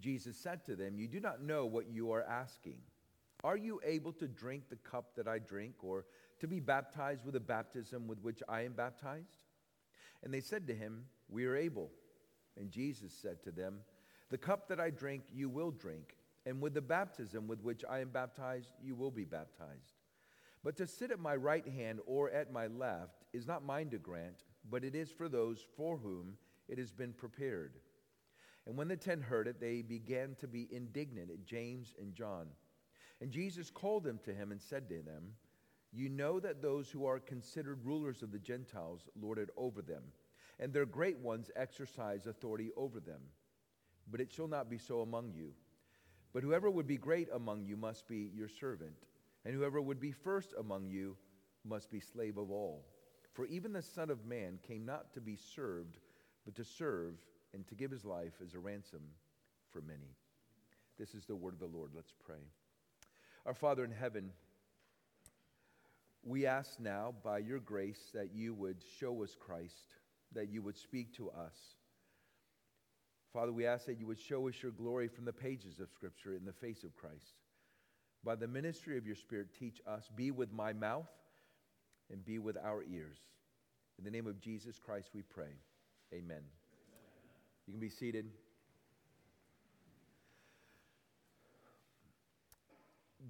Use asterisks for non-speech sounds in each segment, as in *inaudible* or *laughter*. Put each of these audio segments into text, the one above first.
Jesus said to them, You do not know what you are asking. Are you able to drink the cup that I drink, or to be baptized with the baptism with which I am baptized? And they said to him, We are able. And Jesus said to them, The cup that I drink, you will drink, and with the baptism with which I am baptized, you will be baptized. But to sit at my right hand or at my left is not mine to grant, but it is for those for whom it has been prepared. And when the ten heard it, they began to be indignant at James and John. And Jesus called them to him and said to them, you know that those who are considered rulers of the Gentiles lord it over them, and their great ones exercise authority over them. But it shall not be so among you. But whoever would be great among you must be your servant, and whoever would be first among you must be slave of all. For even the Son of Man came not to be served, but to serve and to give his life as a ransom for many. This is the word of the Lord. Let's pray. Our Father in heaven, we ask now, by your grace, that you would show us Christ, that you would speak to us. Father, we ask that you would show us your glory from the pages of Scripture in the face of Christ. By the ministry of your Spirit, teach us. Be with my mouth and be with our ears. In the name of Jesus Christ, we pray. Amen. You can be seated.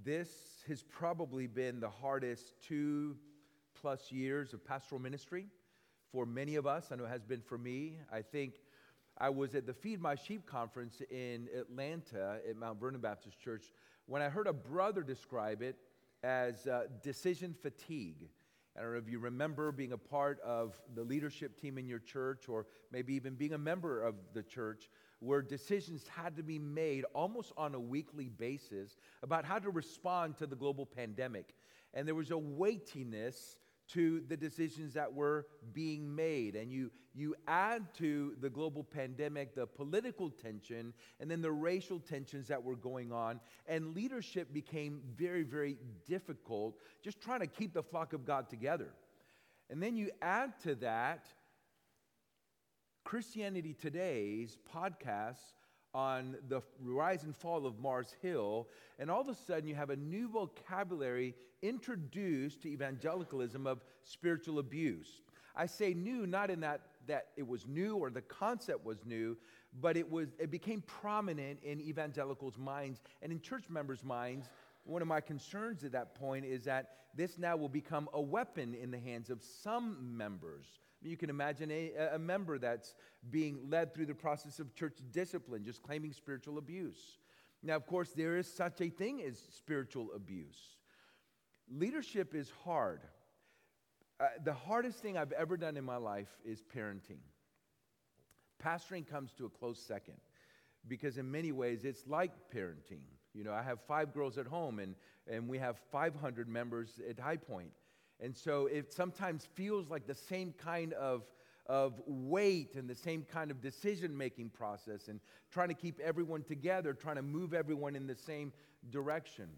This has probably been the hardest two plus years of pastoral ministry for many of us. I know it has been for me. I think I was at the Feed My Sheep conference in Atlanta at Mount Vernon Baptist Church when I heard a brother describe it as uh, decision fatigue. I don't know if you remember being a part of the leadership team in your church or maybe even being a member of the church where decisions had to be made almost on a weekly basis about how to respond to the global pandemic. And there was a weightiness to the decisions that were being made. And you, you add to the global pandemic the political tension and then the racial tensions that were going on. And leadership became very, very difficult, just trying to keep the flock of God together. And then you add to that Christianity Today's podcasts on the rise and fall of Mars Hill, and all of a sudden you have a new vocabulary introduced to evangelicalism of spiritual abuse. I say new not in that that it was new or the concept was new, but it was it became prominent in evangelicals' minds and in church members' minds. One of my concerns at that point is that this now will become a weapon in the hands of some members you can imagine a, a member that's being led through the process of church discipline, just claiming spiritual abuse. Now, of course, there is such a thing as spiritual abuse. Leadership is hard. Uh, the hardest thing I've ever done in my life is parenting. Pastoring comes to a close second because, in many ways, it's like parenting. You know, I have five girls at home, and, and we have 500 members at High Point. And so it sometimes feels like the same kind of, of weight and the same kind of decision making process and trying to keep everyone together, trying to move everyone in the same direction.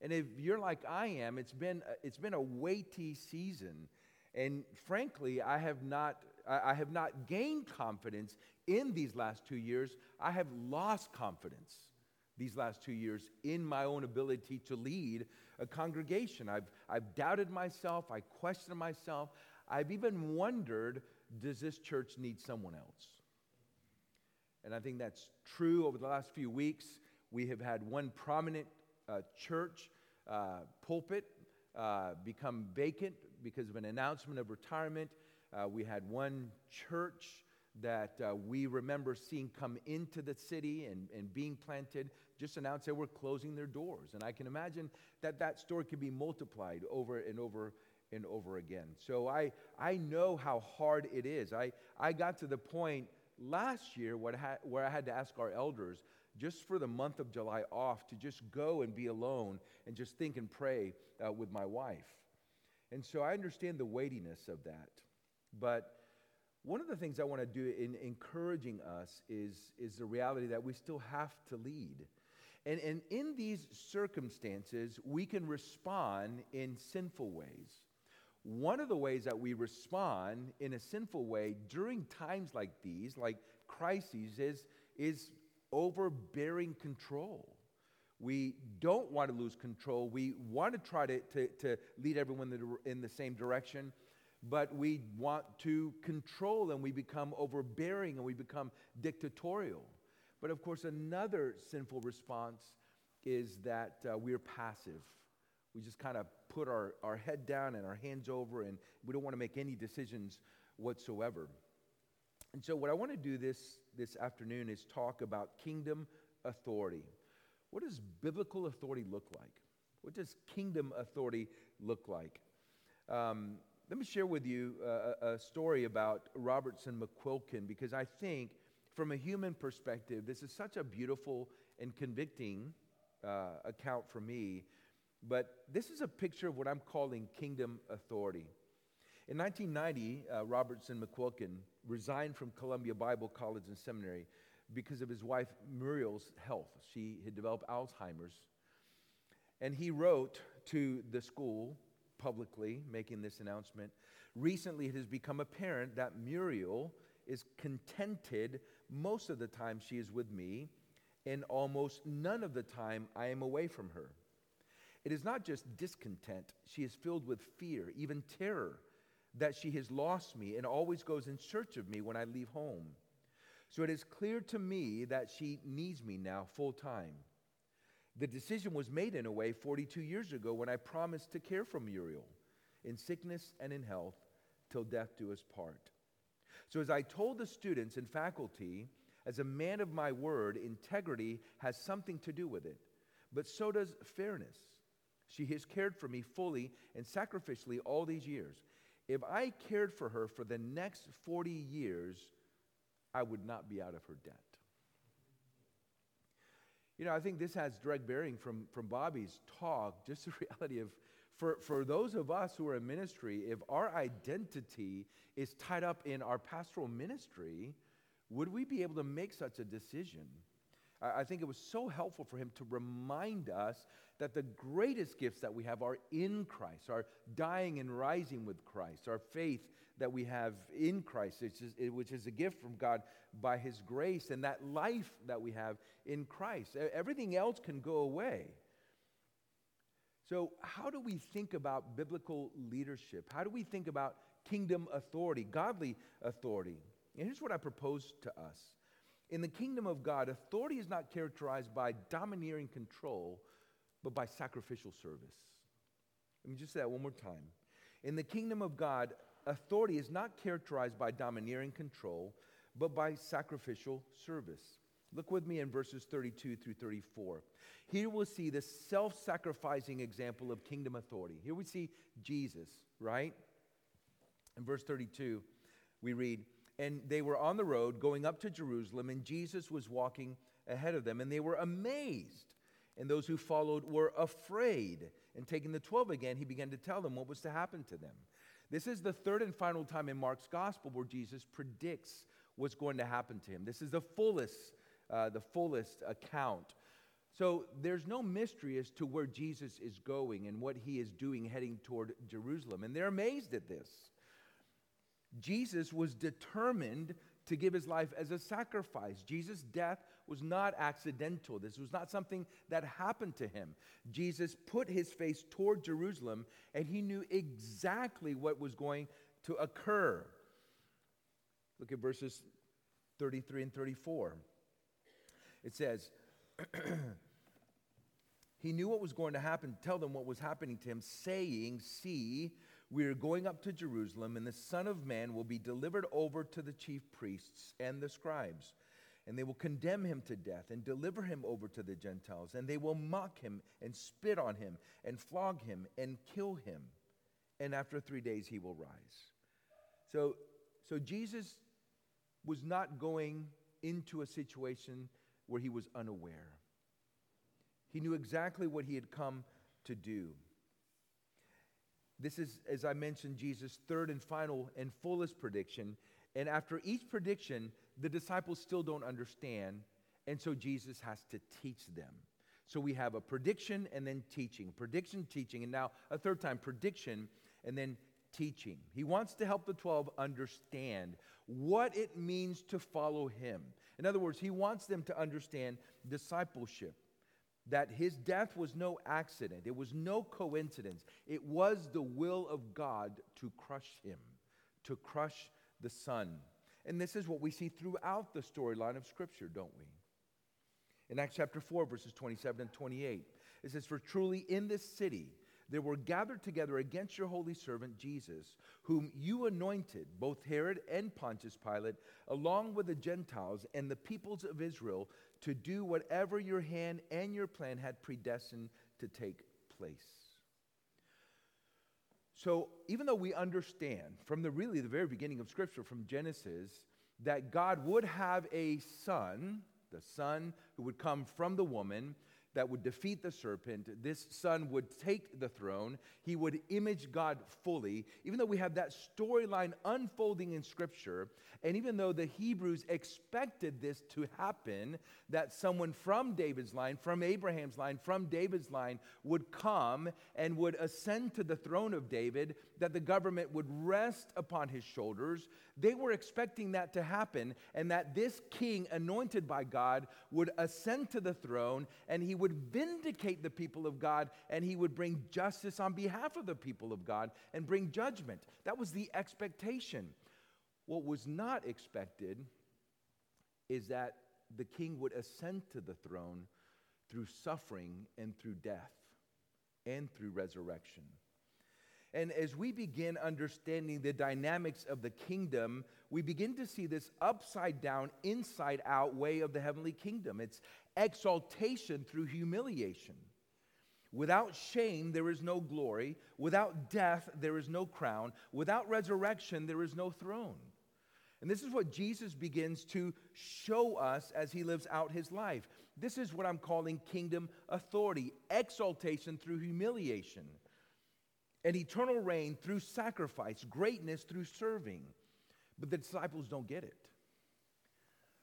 And if you're like I am, it's been, uh, it's been a weighty season. And frankly, I have not, I have not gained confidence in these last two years. I have lost confidence these last two years in my own ability to lead a congregation. I've, I've doubted myself, I questioned myself. I've even wondered does this church need someone else? And I think that's true over the last few weeks. We have had one prominent uh, church uh, pulpit uh, become vacant because of an announcement of retirement. Uh, we had one church that uh, we remember seeing come into the city and, and being planted just announced they were closing their doors. And I can imagine that that story could be multiplied over and over and over again. So I, I know how hard it is. I, I got to the point last year I, had, where I had to ask our elders just for the month of July off to just go and be alone and just think and pray uh, with my wife. And so I understand the weightiness of that. But one of the things I want to do in encouraging us is, is the reality that we still have to lead. And, and in these circumstances, we can respond in sinful ways. One of the ways that we respond in a sinful way during times like these, like crises, is, is overbearing control. We don't want to lose control. We want to try to, to, to lead everyone in the same direction, but we want to control and we become overbearing and we become dictatorial. But of course, another sinful response is that uh, we're passive. We just kind of put our, our head down and our hands over, and we don't want to make any decisions whatsoever. And so, what I want to do this, this afternoon is talk about kingdom authority. What does biblical authority look like? What does kingdom authority look like? Um, let me share with you a, a story about Robertson McQuilkin because I think, from a human perspective, this is such a beautiful and convicting uh, account for me. But this is a picture of what I'm calling kingdom authority. In 1990, uh, Robertson McQuilkin resigned from Columbia Bible College and Seminary because of his wife Muriel's health. She had developed Alzheimer's. And he wrote to the school publicly, making this announcement. Recently, it has become apparent that Muriel is contented most of the time she is with me, and almost none of the time I am away from her. It is not just discontent, she is filled with fear, even terror, that she has lost me and always goes in search of me when I leave home. So it is clear to me that she needs me now full time. The decision was made in a way 42 years ago when I promised to care for Muriel in sickness and in health till death do us part. So, as I told the students and faculty, as a man of my word, integrity has something to do with it, but so does fairness. She has cared for me fully and sacrificially all these years. If I cared for her for the next 40 years, I would not be out of her debt. You know, I think this has direct bearing from, from Bobby's talk, *laughs* just the reality of for, for those of us who are in ministry, if our identity is tied up in our pastoral ministry, would we be able to make such a decision? I, think it was so helpful for him to remind us that the greatest gifts that we have are in Christ, our dying and rising with Christ, our faith that we have in Christ, which is, which is a gift from God by His grace, and that life that we have in Christ. Everything else can go away. So, how do we think about biblical leadership? How do we think about kingdom authority, godly authority? And here's what I propose to us. In the kingdom of God, authority is not characterized by domineering control, but by sacrificial service. Let me just say that one more time. In the kingdom of God, authority is not characterized by domineering control, but by sacrificial service. Look with me in verses 32 through 34. Here we'll see the self sacrificing example of kingdom authority. Here we see Jesus, right? In verse 32, we read, And they were on the road going up to Jerusalem, and Jesus was walking ahead of them, and they were amazed and those who followed were afraid. And taking the 12 again, he began to tell them what was to happen to them. This is the third and final time in Mark's gospel where Jesus predicts what's going to happen to him. This is the fullest, uh, the fullest account. So there's no mystery as to where Jesus is going and what he is doing heading toward Jerusalem. And they're amazed at this. Jesus was determined to give his life as a sacrifice. Jesus' death was not accidental. This was not something that happened to him. Jesus put his face toward Jerusalem and he knew exactly what was going to occur. Look at verses 33 and 34. It says, *clears throat* he knew what was going to happen, tell them what was happening to him, saying, See, we are going up to Jerusalem, and the Son of Man will be delivered over to the chief priests and the scribes. And they will condemn him to death and deliver him over to the Gentiles. And they will mock him and spit on him and flog him and kill him. And after three days he will rise. So, so Jesus was not going into a situation where he was unaware. He knew exactly what he had come to do. This is, as I mentioned, Jesus' third and final and fullest prediction. And after each prediction, the disciples still don't understand. And so Jesus has to teach them. So we have a prediction and then teaching, prediction, teaching, and now a third time, prediction and then teaching. He wants to help the 12 understand what it means to follow him. In other words, he wants them to understand discipleship that his death was no accident, it was no coincidence. It was the will of God to crush him, to crush the Son. And this is what we see throughout the storyline of Scripture, don't we? In Acts chapter 4, verses 27 and 28, it says, For truly in this city, there were gathered together against your holy servant Jesus, whom you anointed, both Herod and Pontius Pilate, along with the Gentiles and the peoples of Israel, to do whatever your hand and your plan had predestined to take place. So, even though we understand from the really the very beginning of Scripture, from Genesis, that God would have a son, the son who would come from the woman, that would defeat the serpent. This son would take the throne. He would image God fully. Even though we have that storyline unfolding in Scripture, and even though the Hebrews expected this to happen, that someone from David's line, from Abraham's line, from David's line would come and would ascend to the throne of David, that the government would rest upon his shoulders, they were expecting that to happen, and that this king, anointed by God, would ascend to the throne and he would vindicate the people of God and he would bring justice on behalf of the people of God and bring judgment. That was the expectation. What was not expected is that the king would ascend to the throne through suffering and through death and through resurrection. And as we begin understanding the dynamics of the kingdom, we begin to see this upside down, inside out way of the heavenly kingdom. It's exaltation through humiliation. Without shame, there is no glory. Without death, there is no crown. Without resurrection, there is no throne. And this is what Jesus begins to show us as he lives out his life. This is what I'm calling kingdom authority exaltation through humiliation an eternal reign through sacrifice, greatness through serving. But the disciples don't get it.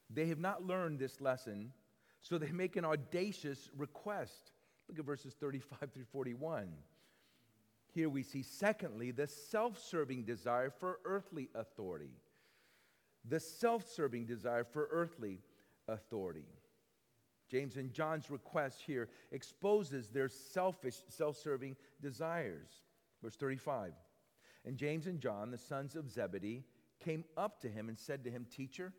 They have not learned this lesson, so they make an audacious request. Look at verses 35 through 41. Here we see, secondly, the self serving desire for earthly authority. The self serving desire for earthly authority. James and John's request here exposes their selfish, self serving desires. Verse 35 And James and John, the sons of Zebedee, came up to him and said to him, Teacher,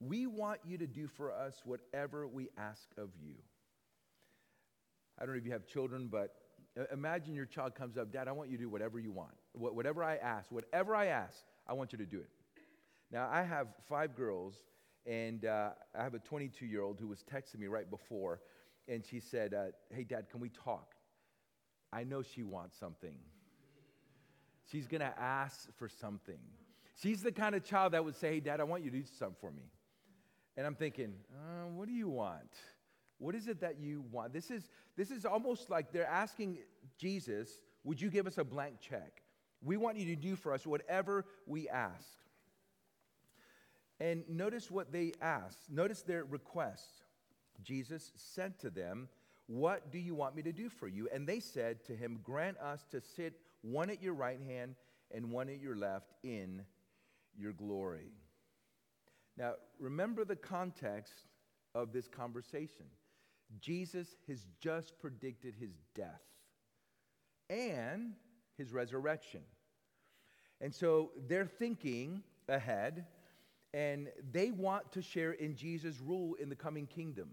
we want you to do for us whatever we ask of you. I don't know if you have children, but imagine your child comes up, Dad, I want you to do whatever you want. Whatever I ask, whatever I ask, I want you to do it. Now, I have five girls, and uh, I have a 22 year old who was texting me right before, and she said, uh, Hey, Dad, can we talk? I know she wants something. She's going to ask for something. She's the kind of child that would say, Hey, Dad, I want you to do something for me. And I'm thinking, uh, What do you want? What is it that you want? This is, this is almost like they're asking Jesus, Would you give us a blank check? We want you to do for us whatever we ask. And notice what they asked. Notice their request. Jesus said to them, What do you want me to do for you? And they said to him, Grant us to sit one at your right hand and one at your left in your glory. Now, remember the context of this conversation. Jesus has just predicted his death and his resurrection. And so they're thinking ahead and they want to share in Jesus' rule in the coming kingdom.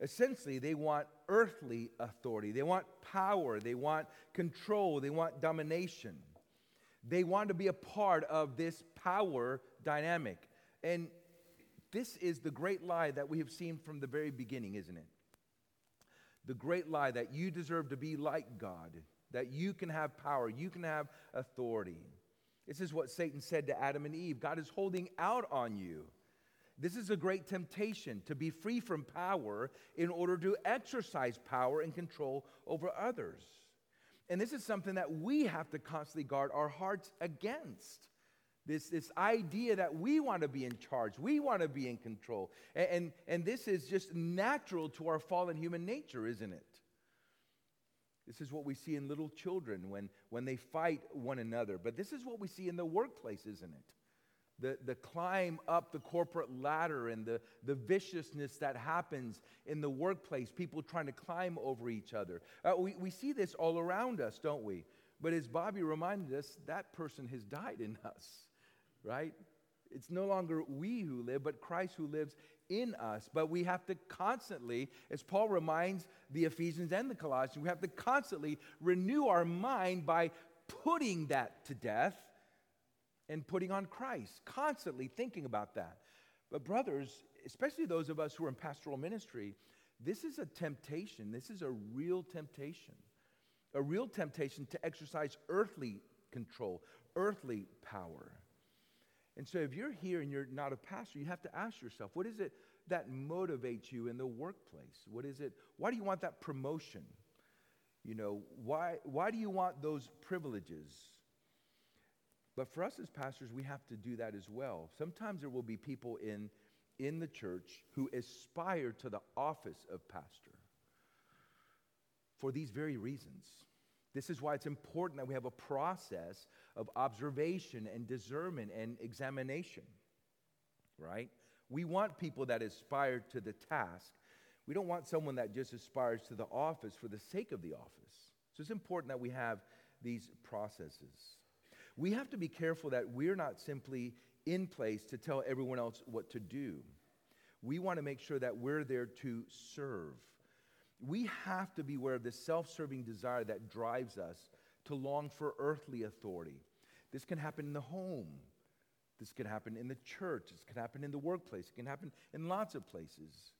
Essentially, they want earthly authority. They want power. They want control. They want domination. They want to be a part of this power dynamic. And this is the great lie that we have seen from the very beginning, isn't it? The great lie that you deserve to be like God, that you can have power, you can have authority. This is what Satan said to Adam and Eve God is holding out on you. This is a great temptation to be free from power in order to exercise power and control over others. And this is something that we have to constantly guard our hearts against. This, this idea that we want to be in charge, we want to be in control. And, and, and this is just natural to our fallen human nature, isn't it? This is what we see in little children when, when they fight one another. But this is what we see in the workplace, isn't it? the, the climb up the corporate ladder and the, the viciousness that happens in the workplace, people trying to climb over each other. Uh, we, we see this all around us, don't we? But as Bobby reminded us, that person has died in us, right? It's no longer we who live, but Christ who lives in us. But we have to constantly, as Paul reminds the Ephesians and the Colossians, we have to constantly renew our mind by putting that to death and putting on Christ, constantly thinking about that. But, brothers, especially those of us who are in pastoral ministry, this is a temptation. This is a real temptation. A real temptation to exercise earthly control, earthly power. And so, if you're here and you're not a pastor, you have to ask yourself what is it that motivates you in the workplace? What is it? Why do you want that promotion? You know, why, why do you want those privileges? But for us as pastors, we have to do that as well. Sometimes there will be people in, in the church who aspire to the office of pastor for these very reasons. This is why it's important that we have a process of observation and discernment and examination, right? We want people that aspire to the task. We don't want someone that just aspires to the office for the sake of the office. So it's important that we have these processes. We have to be careful that we're not simply in place to tell everyone else what to do. We want to make sure that we're there to serve. We have to be aware of this self serving desire that drives us to long for earthly authority. This can happen in the home. This can happen in the church. This can happen in the workplace. It can happen in lots of places.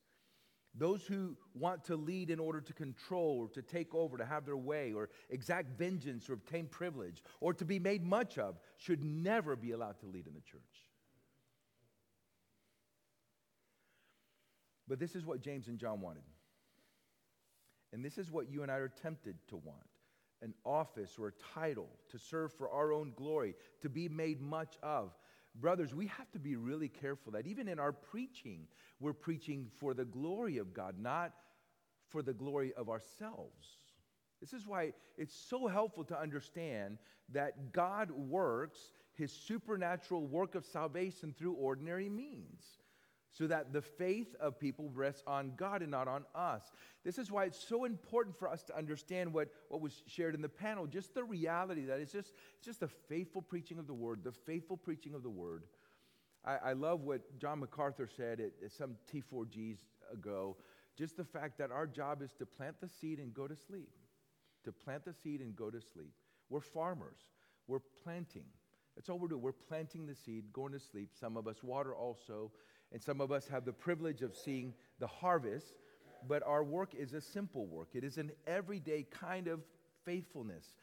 Those who want to lead in order to control or to take over, to have their way, or exact vengeance or obtain privilege, or to be made much of, should never be allowed to lead in the church. But this is what James and John wanted. And this is what you and I are tempted to want an office or a title to serve for our own glory, to be made much of brothers, we have to be really careful that even in our preaching, we're preaching for the glory of God, not for the glory of ourselves. This is why it's so helpful to understand that God works his supernatural work of salvation through ordinary means so that the faith of people rests on God and not on us. This is why it's so important for us to understand what, what was shared in the panel, just the reality that it's just, it's just the faithful preaching of the word, the faithful preaching of the word. I, I love what John MacArthur said at, at some T4Gs ago, just the fact that our job is to plant the seed and go to sleep. To plant the seed and go to sleep. We're farmers. We're planting. That's all we're doing. We're planting the seed, going to sleep. Some of us water also. And some of us have the privilege of seeing the harvest, but our work is a simple work. It is an everyday kind of faithfulness.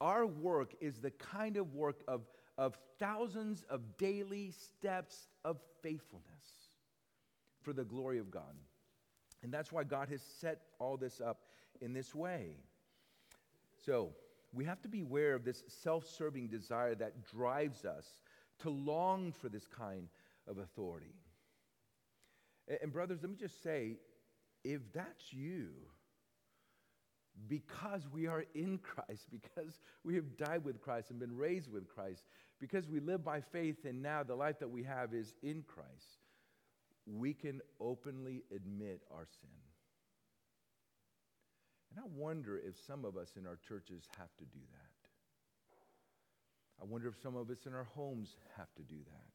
Our work is the kind of work of, of thousands of daily steps of faithfulness for the glory of God. And that's why God has set all this up in this way. So, we have to be aware of this self serving desire that drives us to long for this kind of authority. And, brothers, let me just say if that's you, because we are in Christ, *laughs* because we have died with Christ and been raised with Christ, because we live by faith and now the life that we have is in Christ, we can openly admit our sin. And I wonder if some of us in our churches have to do that. I wonder if some of us in our homes have to do that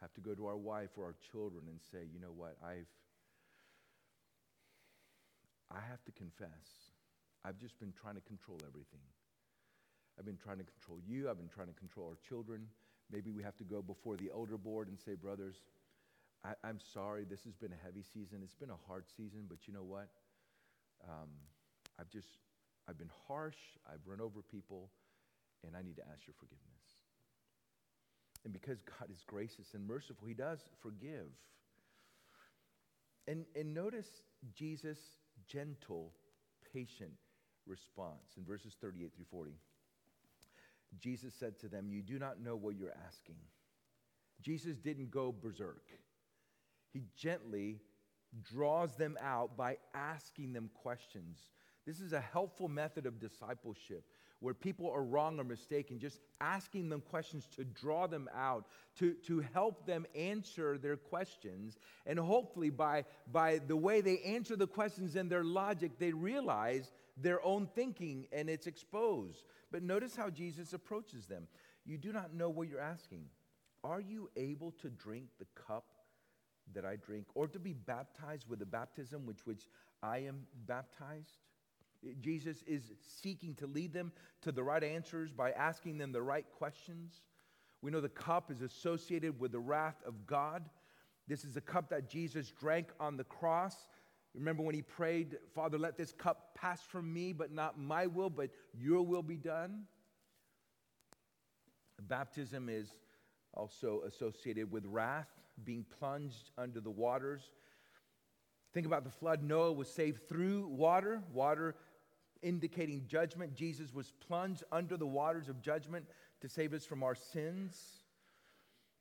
have to go to our wife or our children and say, you know what, I've, I have to confess, I've just been trying to control everything. I've been trying to control you, I've been trying to control our children. Maybe we have to go before the elder board and say, brothers, I, am sorry, this has been a heavy season. It's been a hard season, but you know what? Um, I've just, I've been harsh, I've run over people, and I need to ask your forgiveness. And because God is gracious and merciful, He does forgive. And, and notice Jesus' gentle, patient response in verses 38 through 40. Jesus said to them, You do not know what you're asking. Jesus didn't go berserk. He gently draws them out by asking them questions. This is a helpful method of discipleship where people are wrong or mistaken, just asking them questions to draw them out, to, to help them answer their questions. And hopefully, by, by the way they answer the questions and their logic, they realize their own thinking and it's exposed. But notice how Jesus approaches them. You do not know what you're asking. Are you able to drink the cup that I drink, or to be baptized with the baptism with which I am baptized? Jesus is seeking to lead them to the right answers by asking them the right questions. We know the cup is associated with the wrath of God. This is a cup that Jesus drank on the cross. Remember when he prayed, Father, let this cup pass from me, but not my will, but your will be done? Baptism is also associated with wrath, being plunged under the waters. Think about the flood. Noah was saved through water, water indicating judgment. Jesus was plunged under the waters of judgment to save us from our sins.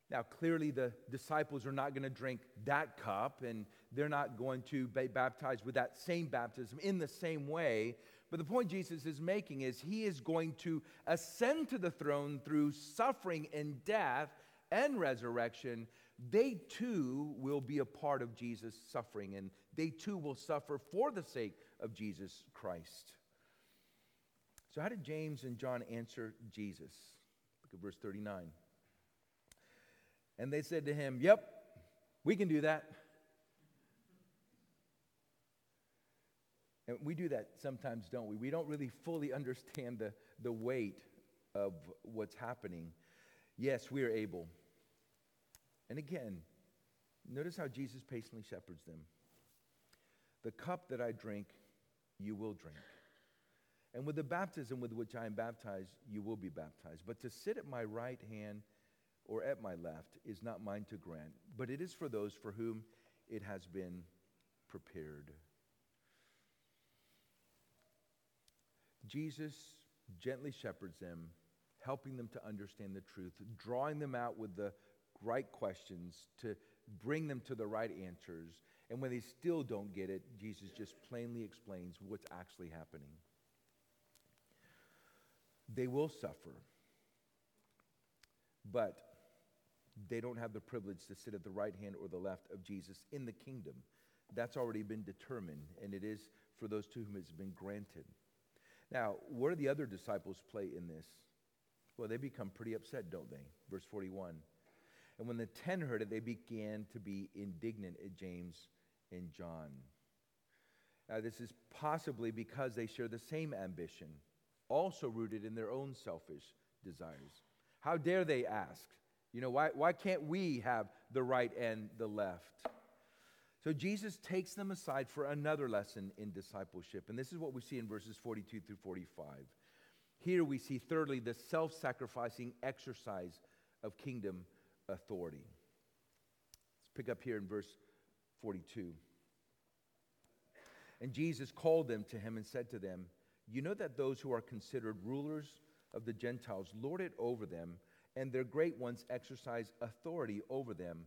Now, clearly, the disciples are not going to drink that cup, and they're not going to be baptized with that same baptism in the same way. But the point Jesus is making is he is going to ascend to the throne through suffering and death and resurrection. They too will be a part of Jesus' suffering, and they too will suffer for the sake of Jesus Christ. So, how did James and John answer Jesus? Look at verse 39. And they said to him, Yep, we can do that. And we do that sometimes, don't we? We don't really fully understand the, the weight of what's happening. Yes, we are able. And again, notice how Jesus patiently shepherds them. The cup that I drink, you will drink. And with the baptism with which I am baptized, you will be baptized. But to sit at my right hand or at my left is not mine to grant, but it is for those for whom it has been prepared. Jesus gently shepherds them, helping them to understand the truth, drawing them out with the right questions to bring them to the right answers. And when they still don't get it, Jesus just plainly explains what's actually happening. They will suffer, but they don't have the privilege to sit at the right hand or the left of Jesus in the kingdom. That's already been determined, and it is for those to whom it's been granted. Now, where do the other disciples play in this? Well, they become pretty upset, don't they? Verse 41. And when the ten heard it, they began to be indignant at James and John. Now, this is possibly because they share the same ambition, also rooted in their own selfish desires. How dare they ask? You know, why, why can't we have the right and the left? So Jesus takes them aside for another lesson in discipleship. And this is what we see in verses 42 through 45. Here we see, thirdly, the self sacrificing exercise of kingdom authority. Let's pick up here in verse 42. And Jesus called them to him and said to them, You know that those who are considered rulers of the Gentiles lord it over them and their great ones exercise authority over them,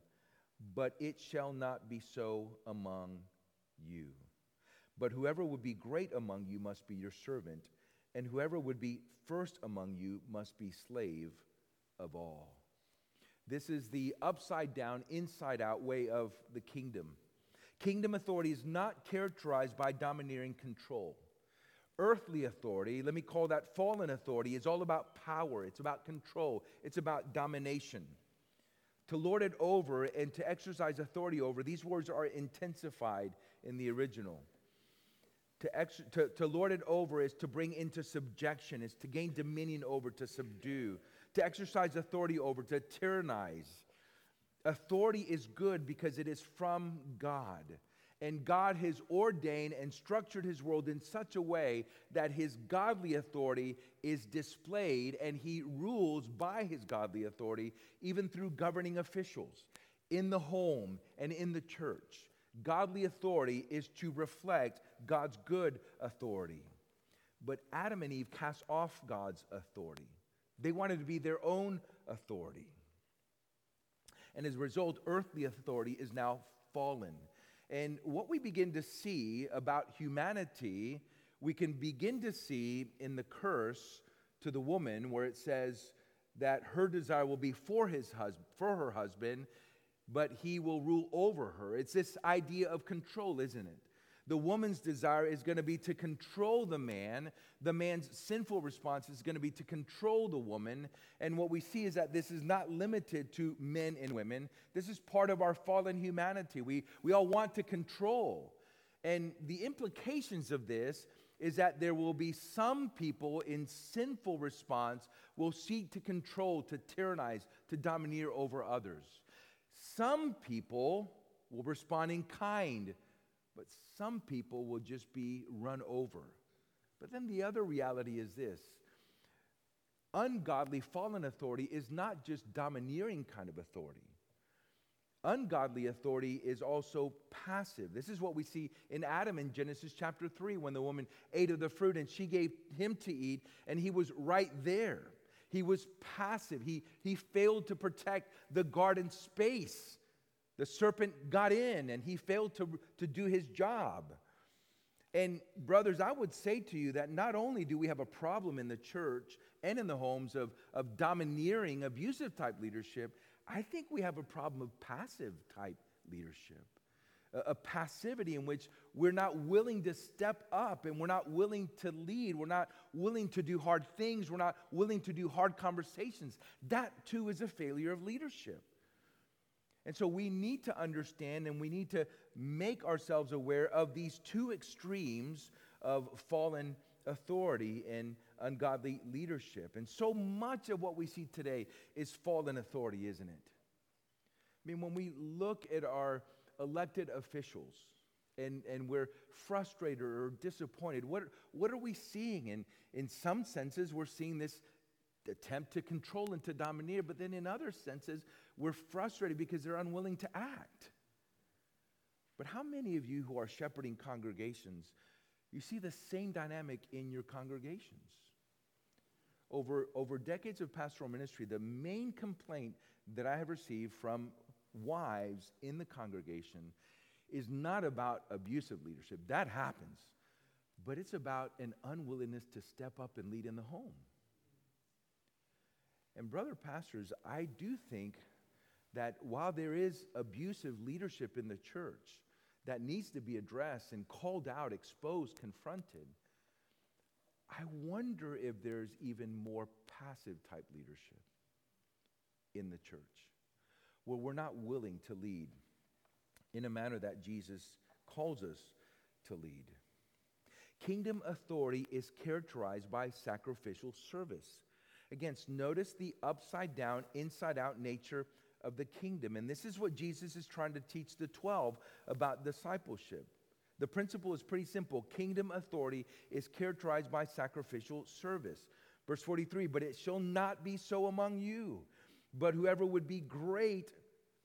but it shall not be so among you. But whoever would be great among you must be your servant, and whoever would be first among you must be slave of all. This is the upside down, inside out way of the kingdom. Kingdom authority is not characterized by domineering control earthly authority, let me call that fallen authority, is all about power, it's about control, it's about domination. To lord it over and to exercise authority over, these words are intensified in the original. To, ex- to, to lord it over is to bring into subjection, is to gain dominion over, to subdue, to exercise authority over, to tyrannize. Authority is good because it is from God. And God has ordained and structured his world in such a way that his godly authority is displayed and he rules by his godly authority, even through governing officials in the home and in the church. Godly authority is to reflect God's good authority. But Adam and Eve cast off God's authority. They wanted to be their own authority. And as a result, earthly authority is now fallen. And what we begin to see about humanity, we can begin to see in the curse to the woman, where it says that her desire will be for, his hus- for her husband, but he will rule over her. It's this idea of control, isn't it? The woman's desire is going to be to control the man. The man's sinful response is going to be to control the woman. And what we see is that this is not limited to men and women. This is part of our fallen humanity. We, we all want to control. And the implications of this is that there will be some people in sinful response will seek to control, to tyrannize, to domineer over others. Some people will respond in kind but some people will just be run over. But then the other reality is this ungodly fallen authority is not just domineering kind of authority. Ungodly authority is also passive. This is what we see in Adam in Genesis chapter 3 when the woman ate of the fruit and she gave him to eat, and he was right there. He was passive. He, he failed to protect the garden space. The serpent got in and he failed to, to do his job. And, brothers, I would say to you that not only do we have a problem in the church and in the homes of, of domineering, abusive type leadership, I think we have a problem of passive type leadership. A, a passivity in which we're not willing to step up and we're not willing to lead. We're not willing to do hard things. We're not willing to do hard conversations. That too is a failure of leadership. And so we need to understand and we need to make ourselves aware of these two extremes of fallen authority and ungodly leadership. And so much of what we see today is fallen authority, isn't it? I mean, when we look at our elected officials and, and we're frustrated or disappointed, what, what are we seeing? And in some senses, we're seeing this attempt to control and to domineer, but then in other senses, we're frustrated because they're unwilling to act. But how many of you who are shepherding congregations, you see the same dynamic in your congregations? Over, over decades of pastoral ministry, the main complaint that I have received from wives in the congregation is not about abusive leadership. That happens. But it's about an unwillingness to step up and lead in the home. And, brother pastors, I do think that while there is abusive leadership in the church that needs to be addressed and called out, exposed, confronted, I wonder if there's even more passive type leadership in the church where we're not willing to lead in a manner that Jesus calls us to lead. Kingdom authority is characterized by sacrificial service. Again, notice the upside down, inside out nature of the kingdom. And this is what Jesus is trying to teach the 12 about discipleship. The principle is pretty simple kingdom authority is characterized by sacrificial service. Verse 43 But it shall not be so among you, but whoever would be great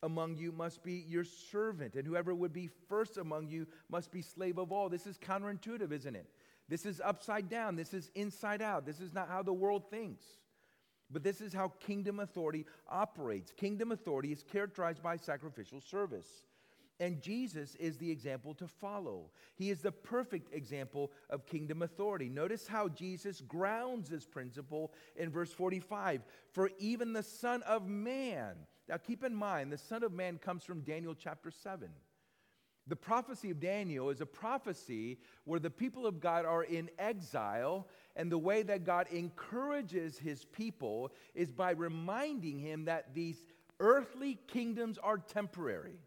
among you must be your servant, and whoever would be first among you must be slave of all. This is counterintuitive, isn't it? This is upside down. This is inside out. This is not how the world thinks. But this is how kingdom authority operates. Kingdom authority is characterized by sacrificial service. And Jesus is the example to follow. He is the perfect example of kingdom authority. Notice how Jesus grounds this principle in verse 45 For even the Son of Man, now keep in mind, the Son of Man comes from Daniel chapter 7. The prophecy of Daniel is a prophecy where the people of God are in exile, and the way that God encourages his people is by reminding him that these earthly kingdoms are temporary.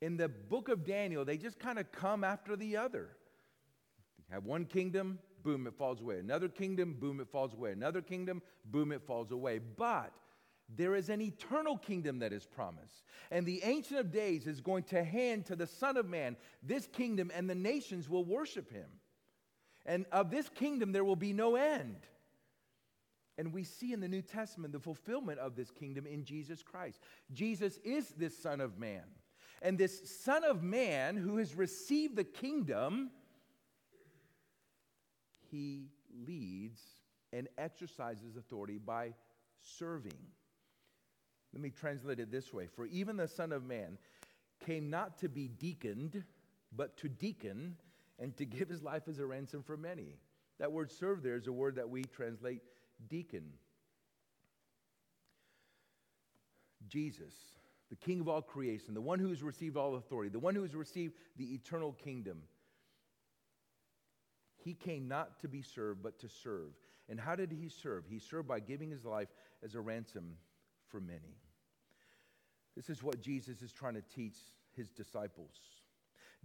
in the book of Daniel, they just kind of come after the other. You have one kingdom, boom, it falls away. Another kingdom, boom, it falls away. Another kingdom, boom, it falls away. But there is an eternal kingdom that is promised. And the Ancient of Days is going to hand to the Son of Man this kingdom, and the nations will worship him. And of this kingdom, there will be no end. And we see in the New Testament the fulfillment of this kingdom in Jesus Christ. Jesus is this Son of Man. And this Son of Man who has received the kingdom, he leads and exercises authority by serving. Let me translate it this way For even the Son of Man came not to be deaconed, but to deacon and to give his life as a ransom for many. That word serve there is a word that we translate deacon. Jesus, the King of all creation, the one who has received all authority, the one who has received the eternal kingdom, he came not to be served, but to serve. And how did he serve? He served by giving his life as a ransom for many. This is what Jesus is trying to teach his disciples.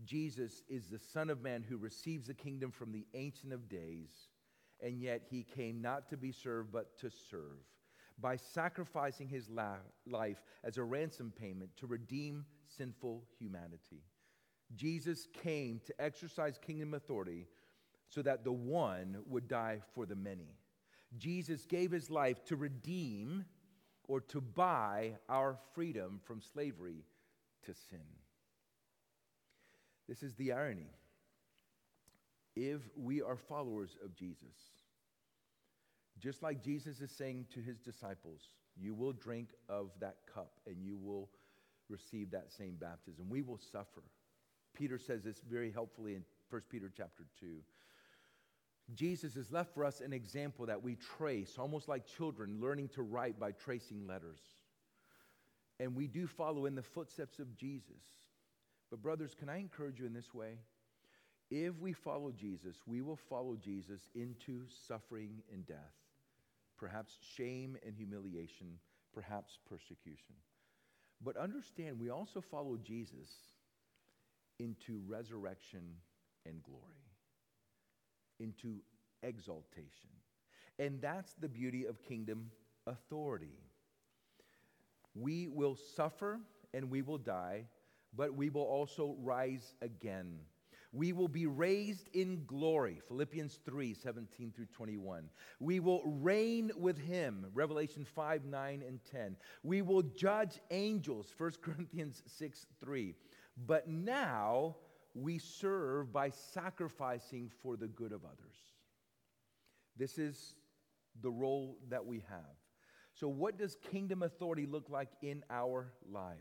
Jesus is the Son of Man who receives the kingdom from the Ancient of Days, and yet he came not to be served, but to serve by sacrificing his la- life as a ransom payment to redeem sinful humanity. Jesus came to exercise kingdom authority so that the one would die for the many. Jesus gave his life to redeem or to buy our freedom from slavery to sin. This is the irony. If we are followers of Jesus, just like Jesus is saying to his disciples, you will drink of that cup and you will receive that same baptism. We will suffer. Peter says this very helpfully in 1 Peter chapter 2. Jesus has left for us an example that we trace, almost like children learning to write by tracing letters. And we do follow in the footsteps of Jesus. But, brothers, can I encourage you in this way? If we follow Jesus, we will follow Jesus into suffering and death, perhaps shame and humiliation, perhaps persecution. But understand, we also follow Jesus into resurrection and glory into exaltation. And that's the beauty of kingdom authority. We will suffer and we will die, but we will also rise again. We will be raised in glory, Philippians 3 17 through 21. We will reign with him, Revelation 5 9 and 10. We will judge angels, 1 Corinthians 6 3. But now we serve by sacrificing for the good of others. This is the role that we have. So, what does kingdom authority look like in our lives?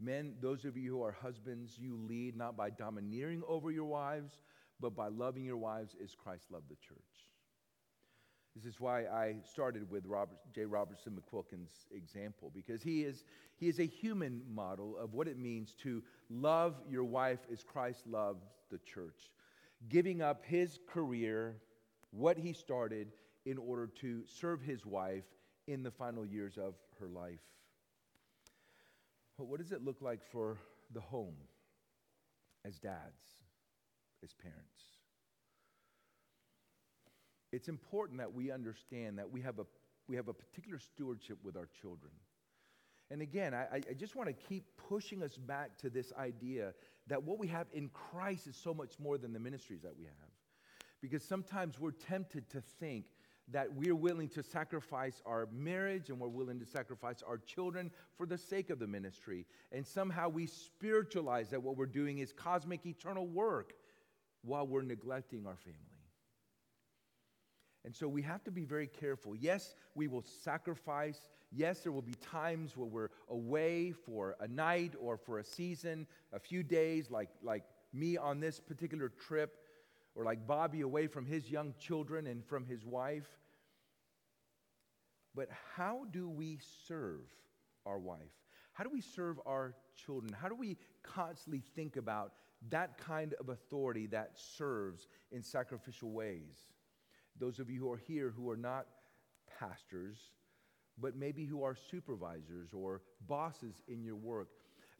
Men, those of you who are husbands, you lead not by domineering over your wives, but by loving your wives as Christ loved the church. This is why I started with Robert, J. Robertson McQuilkin's example, because he is, he is a human model of what it means to love your wife as Christ loved the church, giving up his career, what he started, in order to serve his wife in the final years of her life. But what does it look like for the home as dads, as parents? It's important that we understand that we have a, we have a particular stewardship with our children. And again, I, I just want to keep pushing us back to this idea that what we have in Christ is so much more than the ministries that we have. Because sometimes we're tempted to think that we're willing to sacrifice our marriage and we're willing to sacrifice our children for the sake of the ministry. And somehow we spiritualize that what we're doing is cosmic eternal work while we're neglecting our family. And so we have to be very careful. Yes, we will sacrifice. Yes, there will be times where we're away for a night or for a season, a few days, like, like me on this particular trip, or like Bobby away from his young children and from his wife. But how do we serve our wife? How do we serve our children? How do we constantly think about that kind of authority that serves in sacrificial ways? Those of you who are here who are not pastors, but maybe who are supervisors or bosses in your work.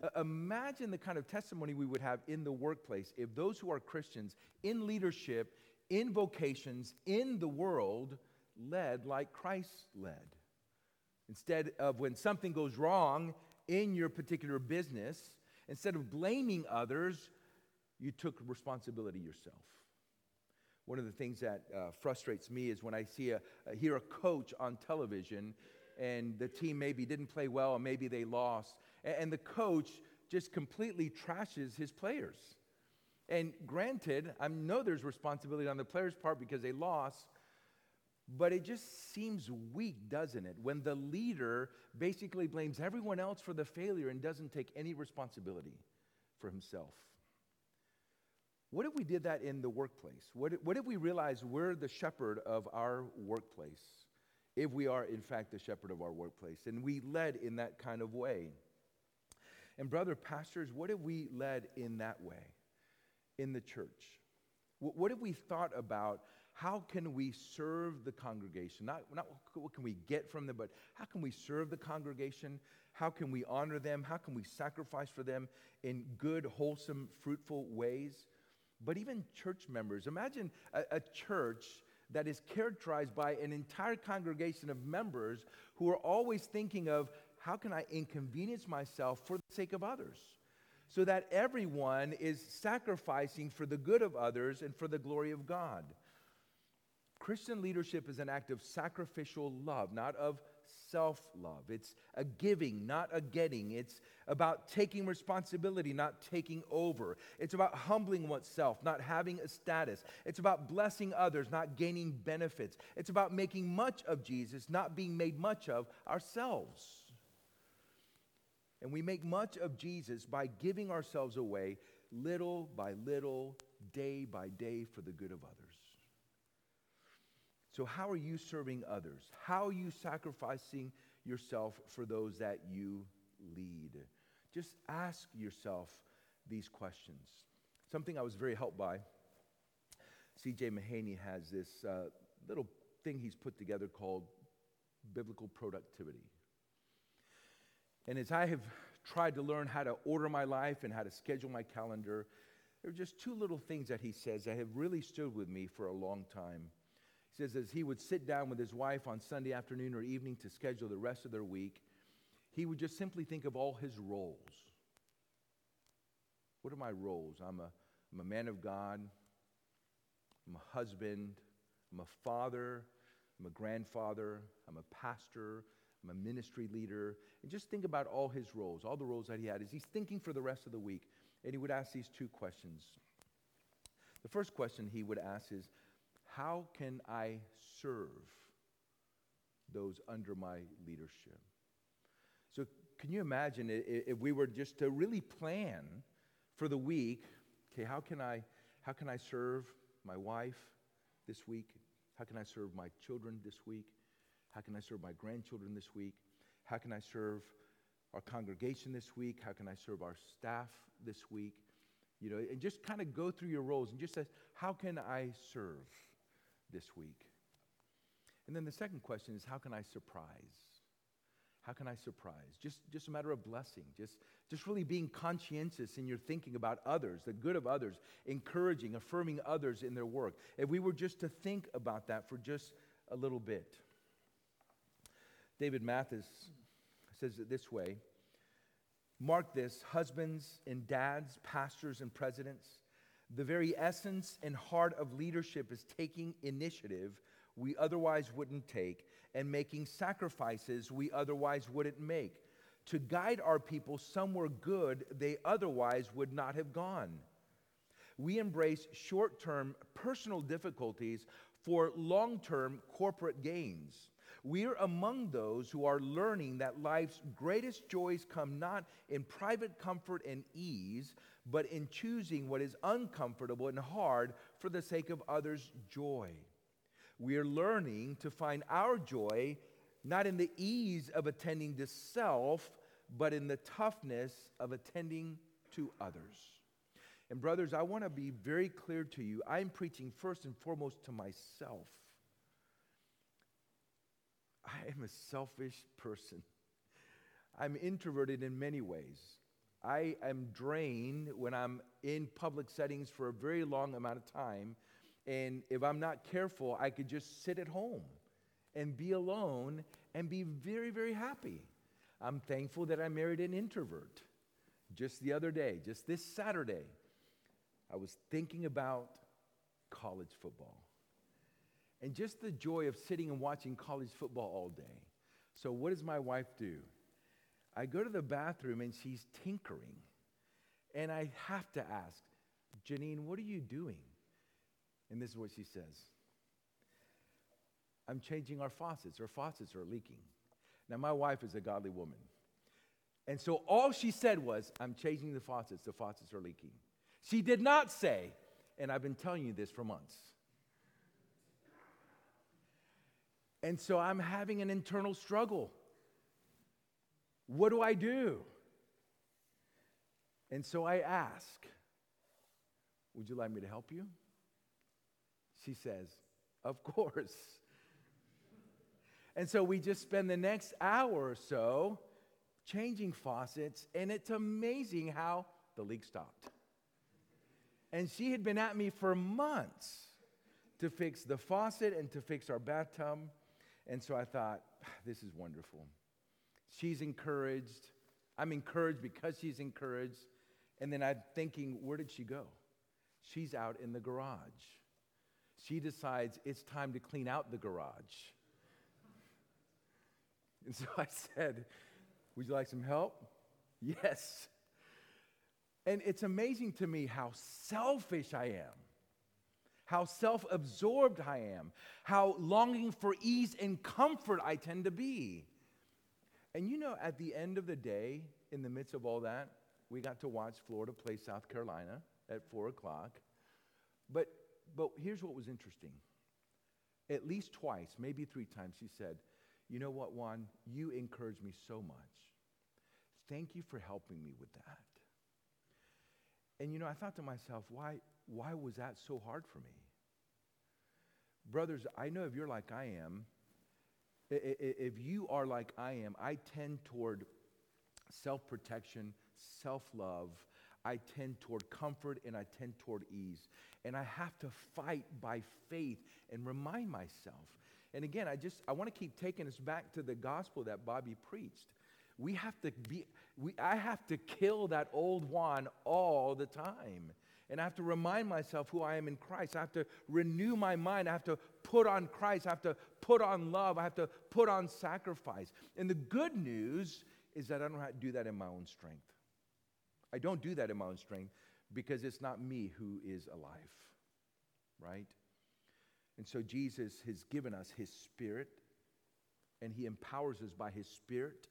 Uh, imagine the kind of testimony we would have in the workplace if those who are Christians in leadership, in vocations, in the world, led like Christ led. Instead of when something goes wrong in your particular business, instead of blaming others, you took responsibility yourself. One of the things that uh, frustrates me is when I see a, uh, hear a coach on television and the team maybe didn't play well or maybe they lost, and, and the coach just completely trashes his players. And granted, I know there's responsibility on the players' part because they lost, but it just seems weak, doesn't it? When the leader basically blames everyone else for the failure and doesn't take any responsibility for himself. What if we did that in the workplace? What if, what if we realize we're the shepherd of our workplace? If we are, in fact, the shepherd of our workplace, and we led in that kind of way. And, brother pastors, what if we led in that way in the church? What if we thought about how can we serve the congregation? Not, not what can we get from them, but how can we serve the congregation? How can we honor them? How can we sacrifice for them in good, wholesome, fruitful ways? But even church members, imagine a, a church that is characterized by an entire congregation of members who are always thinking of how can I inconvenience myself for the sake of others? So that everyone is sacrificing for the good of others and for the glory of God. Christian leadership is an act of sacrificial love, not of self love. It's a giving, not a getting. It's about taking responsibility, not taking over. It's about humbling oneself, not having a status. It's about blessing others, not gaining benefits. It's about making much of Jesus, not being made much of ourselves. And we make much of Jesus by giving ourselves away little by little, day by day, for the good of others. So, how are you serving others? How are you sacrificing yourself for those that you lead? Just ask yourself these questions. Something I was very helped by. C.J. Mahaney has this uh, little thing he's put together called biblical productivity. And as I have tried to learn how to order my life and how to schedule my calendar, there are just two little things that he says that have really stood with me for a long time. Says, as he would sit down with his wife on Sunday afternoon or evening to schedule the rest of their week, he would just simply think of all his roles. What are my roles? I'm a, I'm a man of God, I'm a husband, I'm a father, I'm a grandfather, I'm a pastor, I'm a ministry leader. And just think about all his roles, all the roles that he had as he's thinking for the rest of the week. And he would ask these two questions. The first question he would ask is, how can I serve those under my leadership? So, can you imagine if we were just to really plan for the week? Okay, how can I, how can I serve my wife this week? How can I serve my children this week? How can I serve my grandchildren this week? How can I serve our congregation this week? How can I serve our staff this week? You know, and just kind of go through your roles and just say, how can I serve? This week? And then the second question is how can I surprise? How can I surprise? Just, just a matter of blessing, just, just really being conscientious in your thinking about others, the good of others, encouraging, affirming others in their work. If we were just to think about that for just a little bit. David Mathis says it this way Mark this husbands and dads, pastors and presidents. The very essence and heart of leadership is taking initiative we otherwise wouldn't take and making sacrifices we otherwise wouldn't make to guide our people somewhere good they otherwise would not have gone. We embrace short term personal difficulties for long term corporate gains. We are among those who are learning that life's greatest joys come not in private comfort and ease, but in choosing what is uncomfortable and hard for the sake of others' joy. We are learning to find our joy not in the ease of attending to self, but in the toughness of attending to others. And, brothers, I want to be very clear to you. I'm preaching first and foremost to myself. I am a selfish person. I'm introverted in many ways. I am drained when I'm in public settings for a very long amount of time. And if I'm not careful, I could just sit at home and be alone and be very, very happy. I'm thankful that I married an introvert. Just the other day, just this Saturday, I was thinking about college football and just the joy of sitting and watching college football all day. So, what does my wife do? I go to the bathroom and she's tinkering. And I have to ask, Janine, what are you doing? And this is what she says I'm changing our faucets. Our faucets are leaking. Now, my wife is a godly woman. And so all she said was, I'm changing the faucets. The faucets are leaking. She did not say, and I've been telling you this for months. And so I'm having an internal struggle. What do I do? And so I ask, Would you like me to help you? She says, Of course. And so we just spend the next hour or so changing faucets, and it's amazing how the leak stopped. And she had been at me for months to fix the faucet and to fix our bathtub. And so I thought, ah, this is wonderful. She's encouraged. I'm encouraged because she's encouraged. And then I'm thinking, where did she go? She's out in the garage. She decides it's time to clean out the garage. And so I said, Would you like some help? Yes. And it's amazing to me how selfish I am, how self absorbed I am, how longing for ease and comfort I tend to be. And you know, at the end of the day, in the midst of all that, we got to watch Florida play South Carolina at four o'clock. But, but here's what was interesting. At least twice, maybe three times, she said, You know what, Juan? You encouraged me so much. Thank you for helping me with that. And you know, I thought to myself, why, why was that so hard for me? Brothers, I know if you're like I am, if you are like I am, I tend toward self protection, self love. I tend toward comfort and I tend toward ease. And I have to fight by faith and remind myself. And again, I just I want to keep taking us back to the gospel that Bobby preached. We have to be we, I have to kill that old one all the time. And I have to remind myself who I am in Christ. I have to renew my mind. I have to put on Christ. I have to put on love. I have to put on sacrifice. And the good news is that I don't have to do that in my own strength. I don't do that in my own strength because it's not me who is alive, right? And so Jesus has given us his spirit and he empowers us by his spirit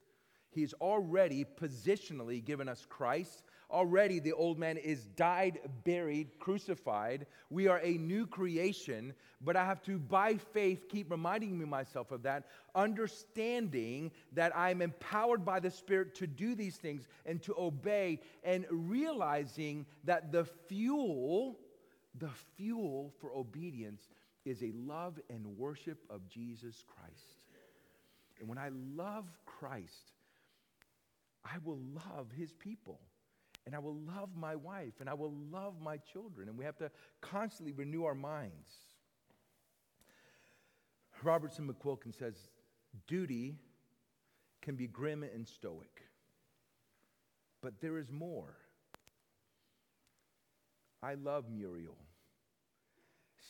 He's already positionally given us Christ. Already the old man is died, buried, crucified. We are a new creation, but I have to, by faith, keep reminding me myself of that, understanding that I'm empowered by the Spirit to do these things and to obey, and realizing that the fuel, the fuel for obedience is a love and worship of Jesus Christ. And when I love Christ, I will love his people. And I will love my wife. And I will love my children. And we have to constantly renew our minds. Robertson McQuilkin says duty can be grim and stoic, but there is more. I love Muriel.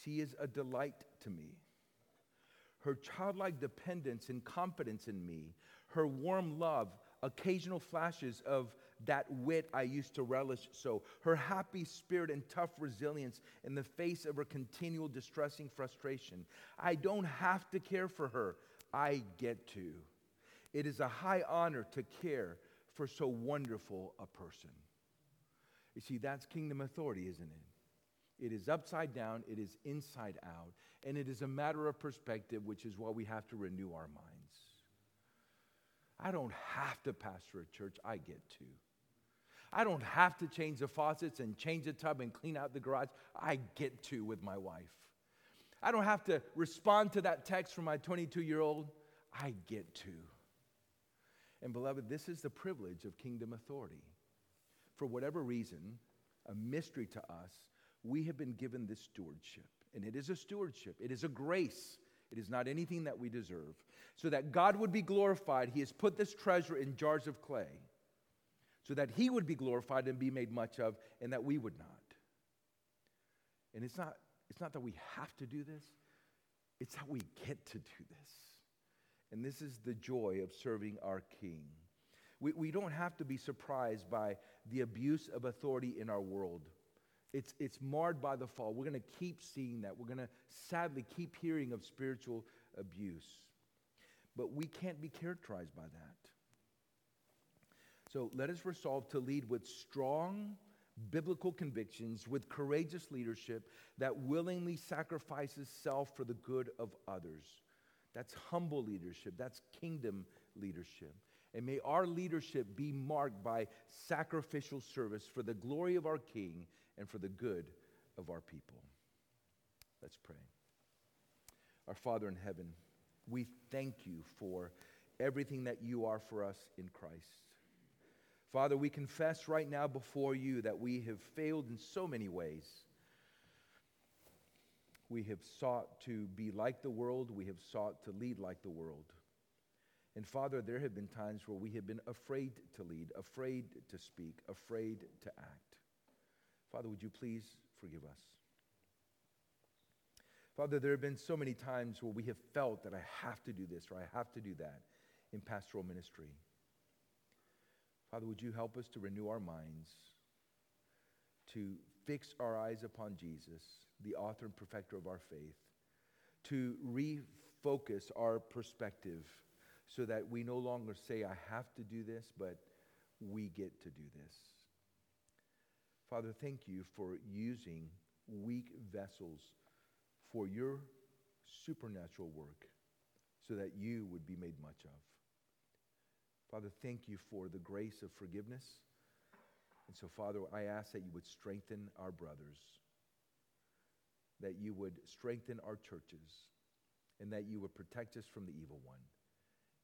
She is a delight to me. Her childlike dependence and confidence in me, her warm love, occasional flashes of that wit I used to relish so, her happy spirit and tough resilience in the face of her continual distressing frustration. I don't have to care for her, I get to. It is a high honor to care for so wonderful a person. You see, that's kingdom authority, isn't it? It is upside down, it is inside out, and it is a matter of perspective, which is why we have to renew our minds. I don't have to pastor a church, I get to. I don't have to change the faucets and change the tub and clean out the garage, I get to with my wife. I don't have to respond to that text from my 22 year old, I get to. And beloved, this is the privilege of kingdom authority. for whatever reason, a mystery to us, we have been given this stewardship. And it is a stewardship, it is a grace. It is not anything that we deserve. So that God would be glorified, He has put this treasure in jars of clay so that He would be glorified and be made much of, and that we would not. And it's not, it's not that we have to do this, it's that we get to do this. And this is the joy of serving our King. We, we don't have to be surprised by the abuse of authority in our world. It's, it's marred by the fall. We're going to keep seeing that. We're going to sadly keep hearing of spiritual abuse. But we can't be characterized by that. So let us resolve to lead with strong biblical convictions, with courageous leadership that willingly sacrifices self for the good of others. That's humble leadership, that's kingdom leadership. And may our leadership be marked by sacrificial service for the glory of our King and for the good of our people. Let's pray. Our Father in heaven, we thank you for everything that you are for us in Christ. Father, we confess right now before you that we have failed in so many ways. We have sought to be like the world, we have sought to lead like the world. And Father, there have been times where we have been afraid to lead, afraid to speak, afraid to act. Father, would you please forgive us? Father, there have been so many times where we have felt that I have to do this or I have to do that in pastoral ministry. Father, would you help us to renew our minds, to fix our eyes upon Jesus, the author and perfecter of our faith, to refocus our perspective so that we no longer say, I have to do this, but we get to do this. Father, thank you for using weak vessels for your supernatural work so that you would be made much of. Father, thank you for the grace of forgiveness. And so, Father, I ask that you would strengthen our brothers, that you would strengthen our churches, and that you would protect us from the evil one.